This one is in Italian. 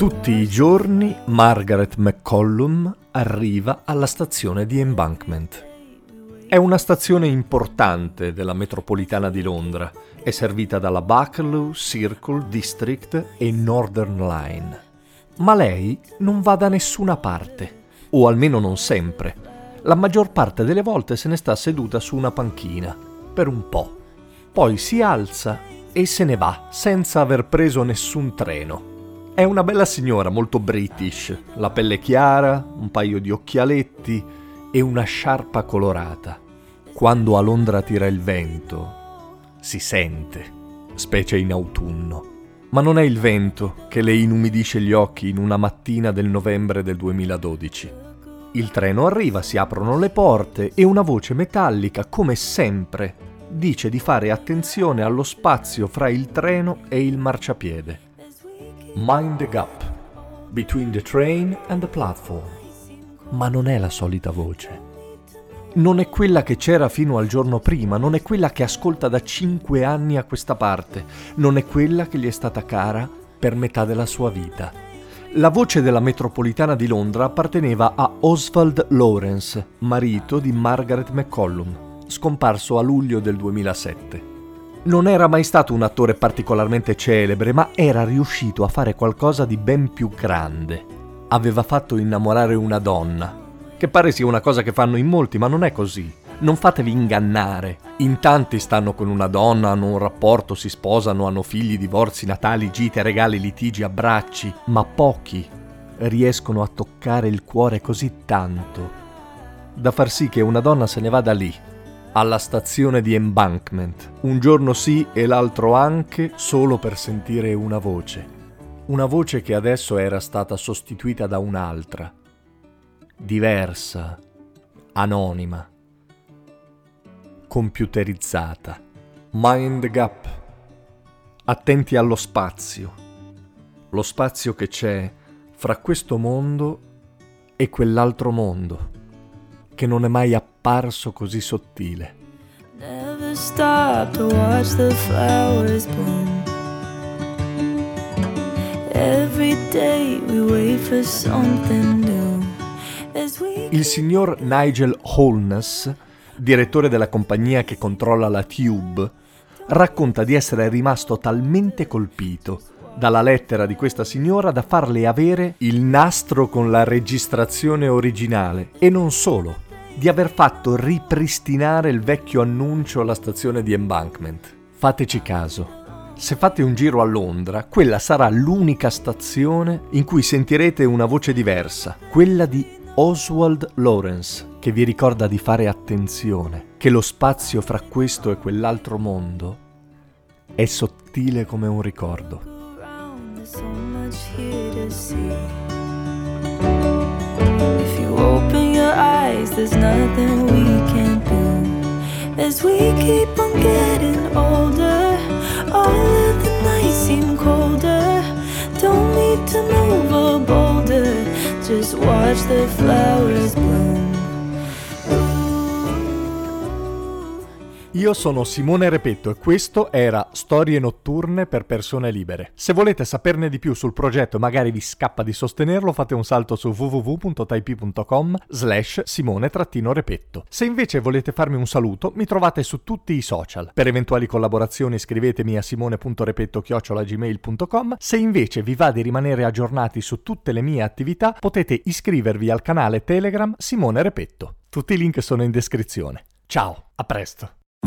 Tutti i giorni Margaret McCollum arriva alla stazione di Embankment. È una stazione importante della metropolitana di Londra. È servita dalla Bakerloo, Circle, District e Northern Line. Ma lei non va da nessuna parte, o almeno non sempre. La maggior parte delle volte se ne sta seduta su una panchina, per un po'. Poi si alza e se ne va senza aver preso nessun treno. È una bella signora molto british, la pelle chiara, un paio di occhialetti e una sciarpa colorata. Quando a Londra tira il vento, si sente, specie in autunno. Ma non è il vento che le inumidisce gli occhi in una mattina del novembre del 2012. Il treno arriva, si aprono le porte e una voce metallica, come sempre, dice di fare attenzione allo spazio fra il treno e il marciapiede. Mind the gap between the train and the platform. Ma non è la solita voce. Non è quella che c'era fino al giorno prima, non è quella che ascolta da cinque anni a questa parte, non è quella che gli è stata cara per metà della sua vita. La voce della metropolitana di Londra apparteneva a Oswald Lawrence, marito di Margaret McCollum, scomparso a luglio del 2007. Non era mai stato un attore particolarmente celebre, ma era riuscito a fare qualcosa di ben più grande. Aveva fatto innamorare una donna, che pare sia una cosa che fanno in molti, ma non è così. Non fatevi ingannare. In tanti stanno con una donna, hanno un rapporto, si sposano, hanno figli, divorzi, natali, gite, regali, litigi, abbracci, ma pochi riescono a toccare il cuore così tanto da far sì che una donna se ne vada lì, alla stazione di Embankment, un giorno sì e l'altro anche, solo per sentire una voce. Una voce che adesso era stata sostituita da un'altra, diversa, anonima, computerizzata. Mind Gap. Attenti allo spazio, lo spazio che c'è fra questo mondo e quell'altro mondo, che non è mai apparso così sottile. Never stop to watch the flowers bloom. Every day we wait for something new. Il signor Nigel Holness, direttore della compagnia che controlla la Tube, racconta di essere rimasto talmente colpito dalla lettera di questa signora da farle avere il nastro con la registrazione originale e non solo, di aver fatto ripristinare il vecchio annuncio alla stazione di Embankment. Fateci caso. Se fate un giro a Londra, quella sarà l'unica stazione in cui sentirete una voce diversa, quella di Oswald Lawrence, che vi ricorda di fare attenzione, che lo spazio fra questo e quell'altro mondo è sottile come un ricordo. Eyes, there's nothing we can't do. As we keep on getting older, all of the nights seem colder. Don't need to move a boulder, just watch the flowers bloom. Io sono Simone Repetto e questo era Storie notturne per persone libere. Se volete saperne di più sul progetto e magari vi scappa di sostenerlo, fate un salto su www.taip.com slash simone-repetto. Se invece volete farmi un saluto, mi trovate su tutti i social. Per eventuali collaborazioni scrivetemi a simone.repetto-gmail.com. Se invece vi va di rimanere aggiornati su tutte le mie attività, potete iscrivervi al canale Telegram Simone Repetto. Tutti i link sono in descrizione. Ciao, a presto!